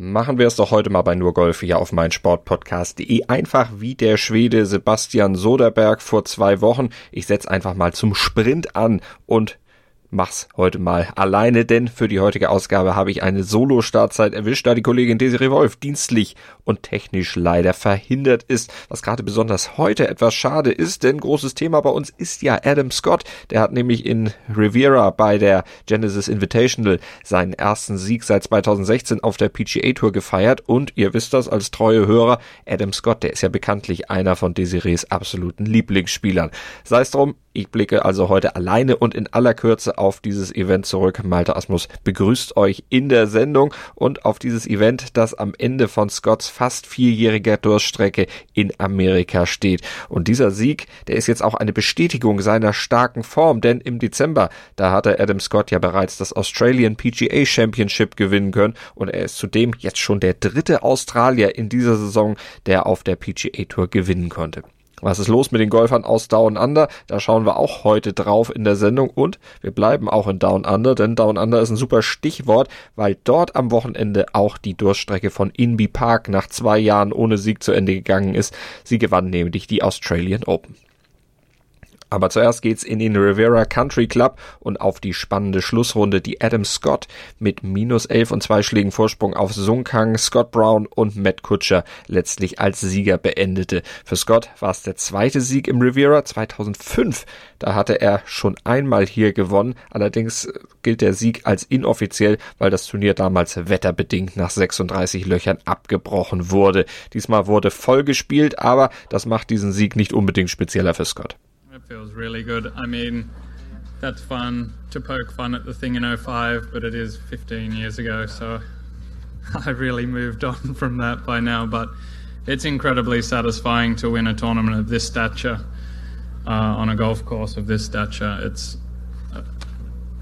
Machen wir es doch heute mal bei nur Golf hier auf meinsportpodcast.de. Einfach wie der Schwede Sebastian Soderberg vor zwei Wochen. Ich setze einfach mal zum Sprint an und mach's heute mal alleine, denn für die heutige Ausgabe habe ich eine Solo-Startzeit erwischt, da die Kollegin Desiree Wolf dienstlich und technisch leider verhindert ist, was gerade besonders heute etwas schade ist, denn großes Thema bei uns ist ja Adam Scott, der hat nämlich in Riviera bei der Genesis Invitational seinen ersten Sieg seit 2016 auf der PGA Tour gefeiert. Und ihr wisst das als treue Hörer, Adam Scott, der ist ja bekanntlich einer von Desirees absoluten Lieblingsspielern. Sei es drum, ich blicke also heute alleine und in aller Kürze auf dieses Event zurück. Malte Asmus begrüßt euch in der Sendung und auf dieses Event, das am Ende von Scotts fast vierjähriger Durststrecke in Amerika steht. Und dieser Sieg, der ist jetzt auch eine Bestätigung seiner starken Form, denn im Dezember, da hatte Adam Scott ja bereits das Australian PGA Championship gewinnen können und er ist zudem jetzt schon der dritte Australier in dieser Saison, der auf der PGA Tour gewinnen konnte. Was ist los mit den Golfern aus Down Under? Da schauen wir auch heute drauf in der Sendung und wir bleiben auch in Down Under, denn Down Under ist ein super Stichwort, weil dort am Wochenende auch die Durststrecke von Inby Park nach zwei Jahren ohne Sieg zu Ende gegangen ist. Sie gewann nämlich die Australian Open. Aber zuerst geht's in den Rivera Country Club und auf die spannende Schlussrunde, die Adam Scott mit minus elf und zwei Schlägen Vorsprung auf Sung Kang, Scott Brown und Matt Kutscher letztlich als Sieger beendete. Für Scott war es der zweite Sieg im Rivera 2005. Da hatte er schon einmal hier gewonnen. Allerdings gilt der Sieg als inoffiziell, weil das Turnier damals wetterbedingt nach 36 Löchern abgebrochen wurde. Diesmal wurde voll gespielt, aber das macht diesen Sieg nicht unbedingt spezieller für Scott. Feels really good. I mean, that's fun to poke fun at the thing in 05, but it is 15 years ago, so I really moved on from that by now. But it's incredibly satisfying to win a tournament of this stature uh, on a golf course of this stature. It's uh,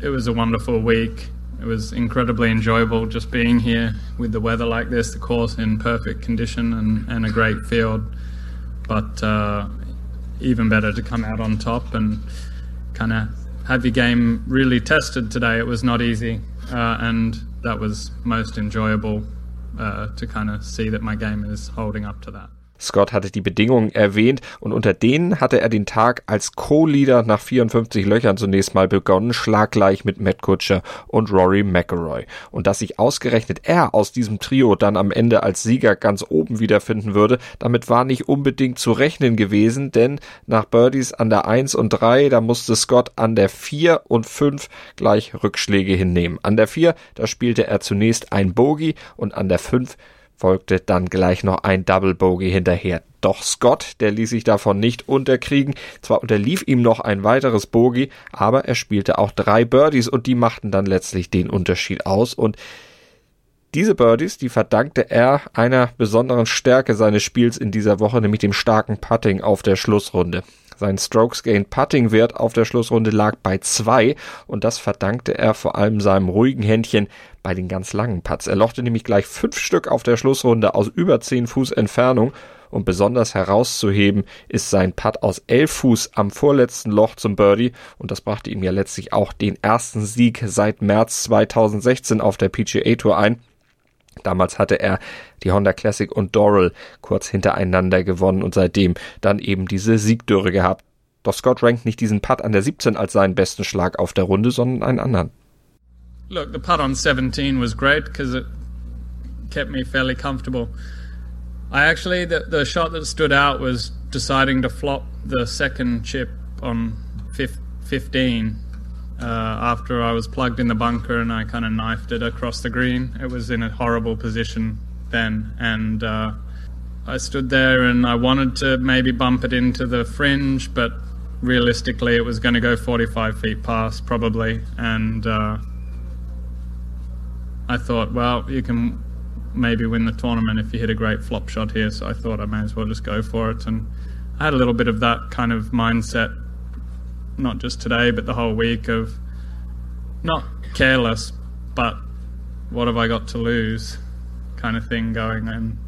it was a wonderful week. It was incredibly enjoyable just being here with the weather like this, the course in perfect condition and, and a great field. But uh, even better to come out on top and kind of have your game really tested today. It was not easy, uh, and that was most enjoyable uh, to kind of see that my game is holding up to that. Scott hatte die Bedingungen erwähnt und unter denen hatte er den Tag als Co-Leader nach 54 Löchern zunächst mal begonnen, schlaggleich mit Matt Kutscher und Rory McElroy. Und dass sich ausgerechnet er aus diesem Trio dann am Ende als Sieger ganz oben wiederfinden würde, damit war nicht unbedingt zu rechnen gewesen, denn nach Birdies an der 1 und 3, da musste Scott an der 4 und 5 gleich Rückschläge hinnehmen. An der 4, da spielte er zunächst ein Bogey und an der 5 folgte dann gleich noch ein Double Bogey hinterher. Doch Scott, der ließ sich davon nicht unterkriegen. Zwar unterlief ihm noch ein weiteres Bogey, aber er spielte auch drei Birdies und die machten dann letztlich den Unterschied aus und diese Birdies, die verdankte er einer besonderen Stärke seines Spiels in dieser Woche, nämlich dem starken Putting auf der Schlussrunde. Sein Strokes Gain Putting Wert auf der Schlussrunde lag bei zwei und das verdankte er vor allem seinem ruhigen Händchen bei den ganz langen Putts. Er lochte nämlich gleich fünf Stück auf der Schlussrunde aus über zehn Fuß Entfernung und besonders herauszuheben ist sein Putt aus elf Fuß am vorletzten Loch zum Birdie und das brachte ihm ja letztlich auch den ersten Sieg seit März 2016 auf der PGA Tour ein. Damals hatte er die Honda Classic und Doral kurz hintereinander gewonnen und seitdem dann eben diese Siegdürre gehabt. Doch Scott rankt nicht diesen Putt an der 17 als seinen besten Schlag auf der Runde, sondern einen anderen. Look, the putt on 17 was great because it kept me fairly comfortable. I actually, the, the shot that stood out was deciding to flop the second chip on 15 uh, after I was plugged in the bunker and I kind of knifed it across the green. It was in a horrible position then, and uh, I stood there and I wanted to maybe bump it into the fringe, but realistically, it was going to go 45 feet past probably, and uh, I thought, well, you can maybe win the tournament if you hit a great flop shot here. So I thought I may as well just go for it. And I had a little bit of that kind of mindset, not just today, but the whole week of not careless, but what have I got to lose kind of thing going and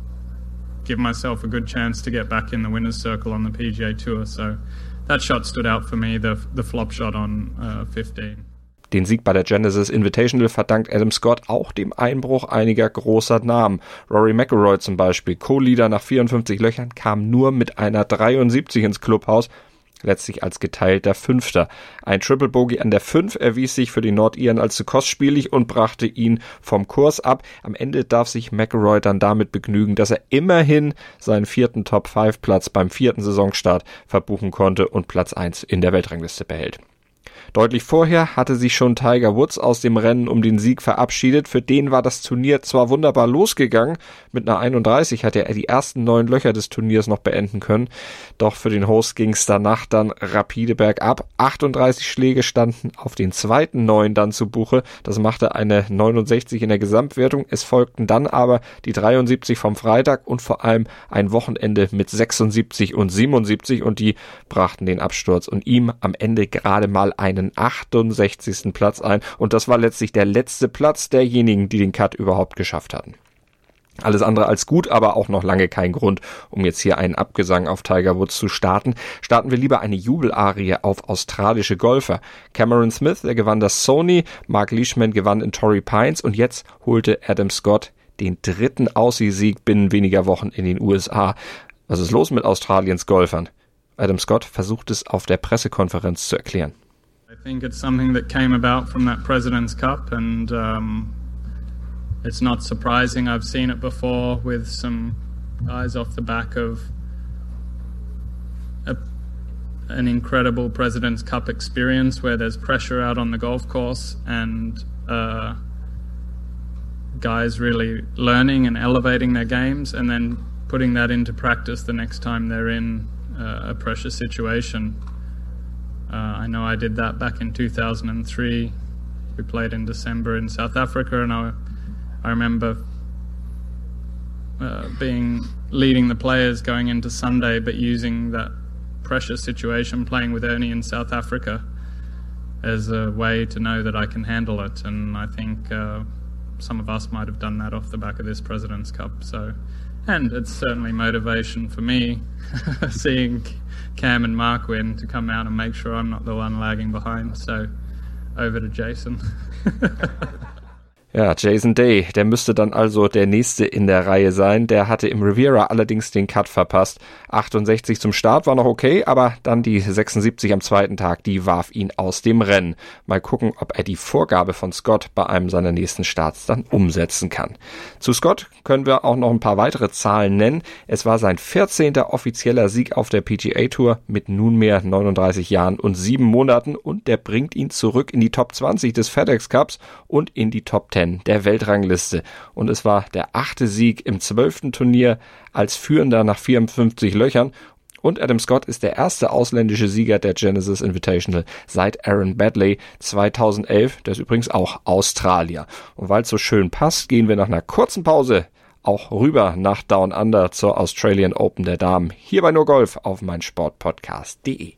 give myself a good chance to get back in the winner's circle on the PGA Tour. So that shot stood out for me, the, the flop shot on uh, 15. Den Sieg bei der Genesis Invitational verdankt Adam Scott auch dem Einbruch einiger großer Namen. Rory McIlroy zum Beispiel, Co-Leader nach 54 Löchern, kam nur mit einer 73 ins Clubhaus, letztlich als geteilter Fünfter. Ein Triple Bogey an der 5 erwies sich für die Nordiren als zu kostspielig und brachte ihn vom Kurs ab. Am Ende darf sich McElroy dann damit begnügen, dass er immerhin seinen vierten Top-5-Platz beim vierten Saisonstart verbuchen konnte und Platz 1 in der Weltrangliste behält. Deutlich vorher hatte sich schon Tiger Woods aus dem Rennen um den Sieg verabschiedet. Für den war das Turnier zwar wunderbar losgegangen, mit einer 31 hatte er die ersten neun Löcher des Turniers noch beenden können, doch für den Host ging es danach dann rapide bergab. 38 Schläge standen auf den zweiten neun dann zu Buche. Das machte eine 69 in der Gesamtwertung. Es folgten dann aber die 73 vom Freitag und vor allem ein Wochenende mit 76 und 77 und die brachten den Absturz und ihm am Ende gerade mal eine einen 68. Platz ein und das war letztlich der letzte Platz derjenigen, die den Cut überhaupt geschafft hatten. Alles andere als gut, aber auch noch lange kein Grund, um jetzt hier einen Abgesang auf Tiger Woods zu starten. Starten wir lieber eine Jubelarie auf australische Golfer. Cameron Smith, der gewann das Sony, Mark Leishman gewann in Torrey Pines und jetzt holte Adam Scott den dritten Aussie-Sieg binnen weniger Wochen in den USA. Was ist los mit Australiens Golfern? Adam Scott versucht es auf der Pressekonferenz zu erklären. Think it's something that came about from that President's Cup, and um, it's not surprising. I've seen it before with some guys off the back of a, an incredible President's Cup experience where there's pressure out on the golf course and uh, guys really learning and elevating their games and then putting that into practice the next time they're in uh, a pressure situation. Uh, I know I did that back in 2003. We played in December in South Africa, and I, I remember uh, being leading the players going into Sunday, but using that pressure situation, playing with Ernie in South Africa, as a way to know that I can handle it. And I think uh, some of us might have done that off the back of this President's Cup. So, and it's certainly motivation for me seeing Cam and Mark win to come out and make sure I'm not the one lagging behind. So over to Jason. Ja, Jason Day, der müsste dann also der nächste in der Reihe sein. Der hatte im Riviera allerdings den Cut verpasst. 68 zum Start war noch okay, aber dann die 76 am zweiten Tag, die warf ihn aus dem Rennen. Mal gucken, ob er die Vorgabe von Scott bei einem seiner nächsten Starts dann umsetzen kann. Zu Scott können wir auch noch ein paar weitere Zahlen nennen. Es war sein 14. offizieller Sieg auf der PGA Tour mit nunmehr 39 Jahren und 7 Monaten und der bringt ihn zurück in die Top 20 des FedEx Cups und in die Top 10 10 der Weltrangliste. Und es war der achte Sieg im zwölften Turnier als Führender nach 54 Löchern. Und Adam Scott ist der erste ausländische Sieger der Genesis Invitational seit Aaron Badley 2011. Der ist übrigens auch Australier. Und weil es so schön passt, gehen wir nach einer kurzen Pause auch rüber nach Down Under zur Australian Open der Damen. Hier bei nur Golf auf meinsportpodcast.de.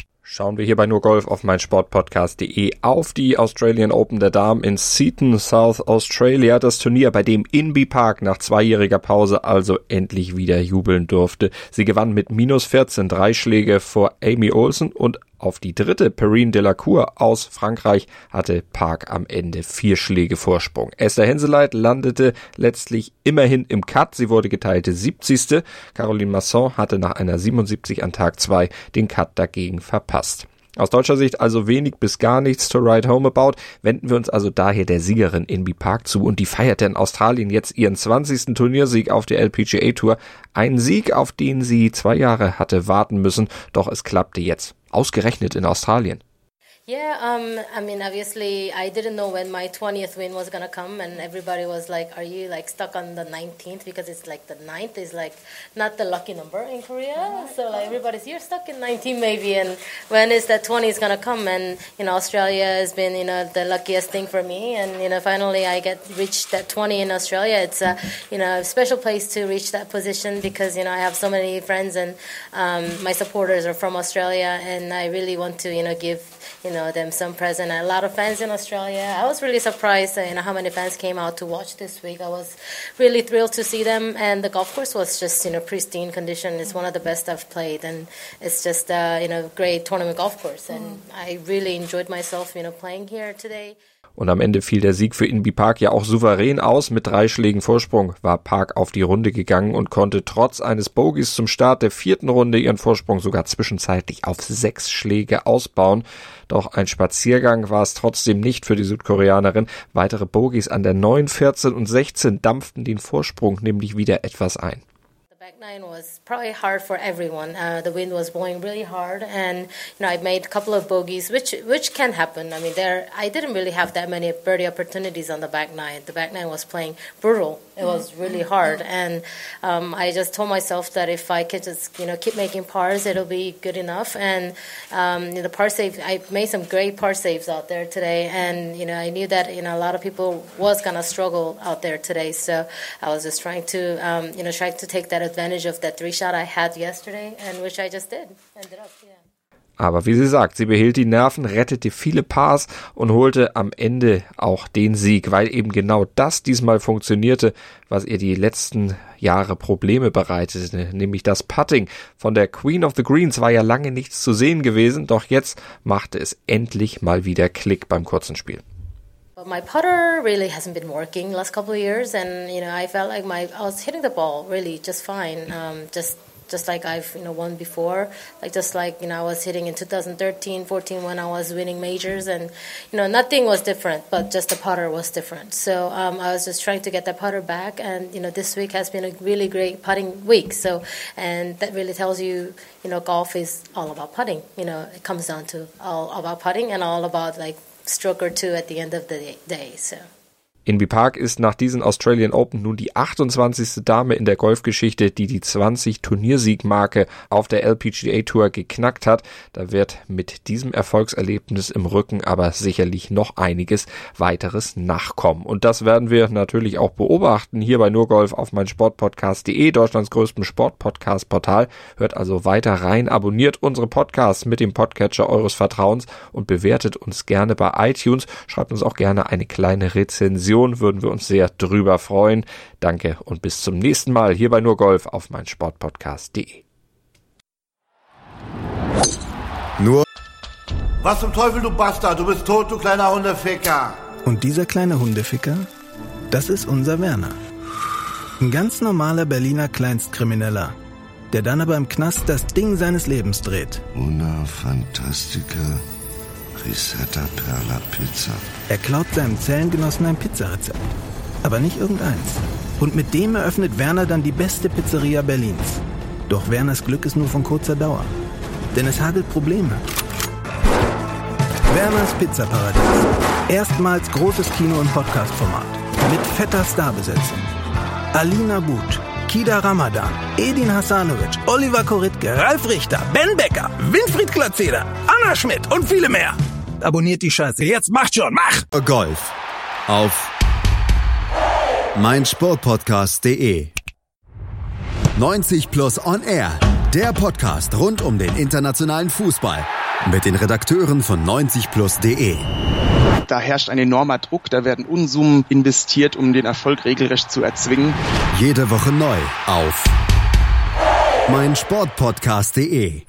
Schauen wir hier bei nur Golf auf meinsportpodcast.de auf die Australian Open der Damen in Seaton, South Australia. Das Turnier, bei dem Inby Park nach zweijähriger Pause also endlich wieder jubeln durfte. Sie gewann mit minus 14 drei Schläge vor Amy Olsen und auf die dritte Perrine Delacour aus Frankreich hatte Park am Ende vier Schläge Vorsprung. Esther Henseleit landete letztlich immerhin im Cut. Sie wurde geteilte 70. Caroline Masson hatte nach einer 77 an Tag 2 den Cut dagegen verpasst. Aus deutscher Sicht also wenig bis gar nichts to write home about. Wenden wir uns also daher der Siegerin Inby Park zu und die feierte in Australien jetzt ihren 20. Turniersieg auf der LPGA Tour. Ein Sieg, auf den sie zwei Jahre hatte warten müssen, doch es klappte jetzt. Ausgerechnet in Australien. Yeah, um, I mean, obviously, I didn't know when my 20th win was gonna come, and everybody was like, "Are you like stuck on the 19th?" Because it's like the 9th is like not the lucky number in Korea. So like everybody's, "You're stuck in 19 maybe," and when is that 20 is gonna come? And you know, Australia has been you know the luckiest thing for me, and you know, finally I get reached that 20 in Australia. It's a you know a special place to reach that position because you know I have so many friends and um, my supporters are from Australia, and I really want to you know give you know them some present. A lot of fans in Australia. I was really surprised, you know, how many fans came out to watch this week. I was really thrilled to see them, and the golf course was just you know pristine condition. It's one of the best I've played, and it's just uh, you know great tournament golf course, and. I really enjoyed myself, you know, playing here today. Und am Ende fiel der Sieg für Inby Park ja auch souverän aus. Mit drei Schlägen Vorsprung war Park auf die Runde gegangen und konnte trotz eines Bogies zum Start der vierten Runde ihren Vorsprung sogar zwischenzeitlich auf sechs Schläge ausbauen. Doch ein Spaziergang war es trotzdem nicht für die Südkoreanerin. Weitere Bogies an der 9, 14 und 16 dampften den Vorsprung nämlich wieder etwas ein. Back nine was probably hard for everyone. Uh, the wind was blowing really hard, and you know I made a couple of bogeys, which which can happen. I mean, there I didn't really have that many birdie opportunities on the back nine. The back nine was playing brutal. It was really hard, and um, I just told myself that if I could just you know keep making pars, it'll be good enough. And um, the par save, I made some great par saves out there today, and you know I knew that you know a lot of people was gonna struggle out there today, so I was just trying to um, you know try to take that advantage of that three shot I had yesterday, and which I just did. Ended up, yeah. Aber wie sie sagt, sie behielt die Nerven, rettete viele Pars und holte am Ende auch den Sieg, weil eben genau das diesmal funktionierte, was ihr die letzten Jahre Probleme bereitete, nämlich das Putting. Von der Queen of the Greens war ja lange nichts zu sehen gewesen, doch jetzt machte es endlich mal wieder Klick beim kurzen Spiel. My putter really hasn't been working last couple of years, and you know I felt like my I was hitting the ball really just fine, um, just just like I've you know won before. Like just like you know I was hitting in 2013, 14 when I was winning majors, and you know nothing was different, but just the putter was different. So um, I was just trying to get that putter back, and you know this week has been a really great putting week. So and that really tells you you know golf is all about putting. You know it comes down to all about putting and all about like stroke or two at the end of the day. So. Inby Park ist nach diesen Australian Open nun die 28. Dame in der Golfgeschichte, die die 20 Turniersiegmarke auf der LPGA Tour geknackt hat. Da wird mit diesem Erfolgserlebnis im Rücken aber sicherlich noch einiges weiteres nachkommen. Und das werden wir natürlich auch beobachten hier bei Nurgolf auf mein Sportpodcast.de, Deutschlands größtem Sportpodcast-Portal. Hört also weiter rein, abonniert unsere Podcasts mit dem Podcatcher eures Vertrauens und bewertet uns gerne bei iTunes. Schreibt uns auch gerne eine kleine Rezension Rezension würden wir uns sehr drüber freuen. Danke und bis zum nächsten Mal hier bei Nur Golf auf mein Sportpodcast.de. Nur. Was zum Teufel, du Bastard? Du bist tot, du kleiner Hundeficker. Und dieser kleine Hundeficker, das ist unser Werner. Ein ganz normaler Berliner Kleinstkrimineller, der dann aber im Knast das Ding seines Lebens dreht. Una Fantastica Risetta Perla Pizza. Er klaut seinem Zellengenossen ein Pizzarezept. Aber nicht irgendeins. Und mit dem eröffnet Werner dann die beste Pizzeria Berlins. Doch Werners Glück ist nur von kurzer Dauer. Denn es hagelt Probleme. Werners Pizzaparadies. Erstmals großes Kino- und Podcast-Format. Mit fetter Starbesetzung. Alina But, Kida Ramadan, Edin Hasanovic, Oliver Koritke, Ralf Richter, Ben Becker, Winfried Glatzeder, Anna Schmidt und viele mehr abonniert die Scheiße. Jetzt macht schon, mach! Golf auf meinsportpodcast.de 90 Plus On Air, der Podcast rund um den internationalen Fußball Mit den Redakteuren von 90plus.de. Da herrscht ein enormer Druck, da werden Unsummen investiert, um den Erfolg regelrecht zu erzwingen. Jede Woche neu auf meinsportpodcast.de.